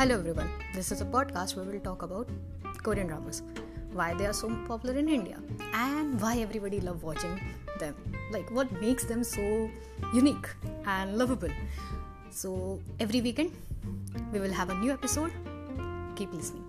Hello everyone, this is a podcast where we'll talk about Korean dramas, why they are so popular in India, and why everybody love watching them. Like what makes them so unique and lovable. So every weekend we will have a new episode. Keep listening.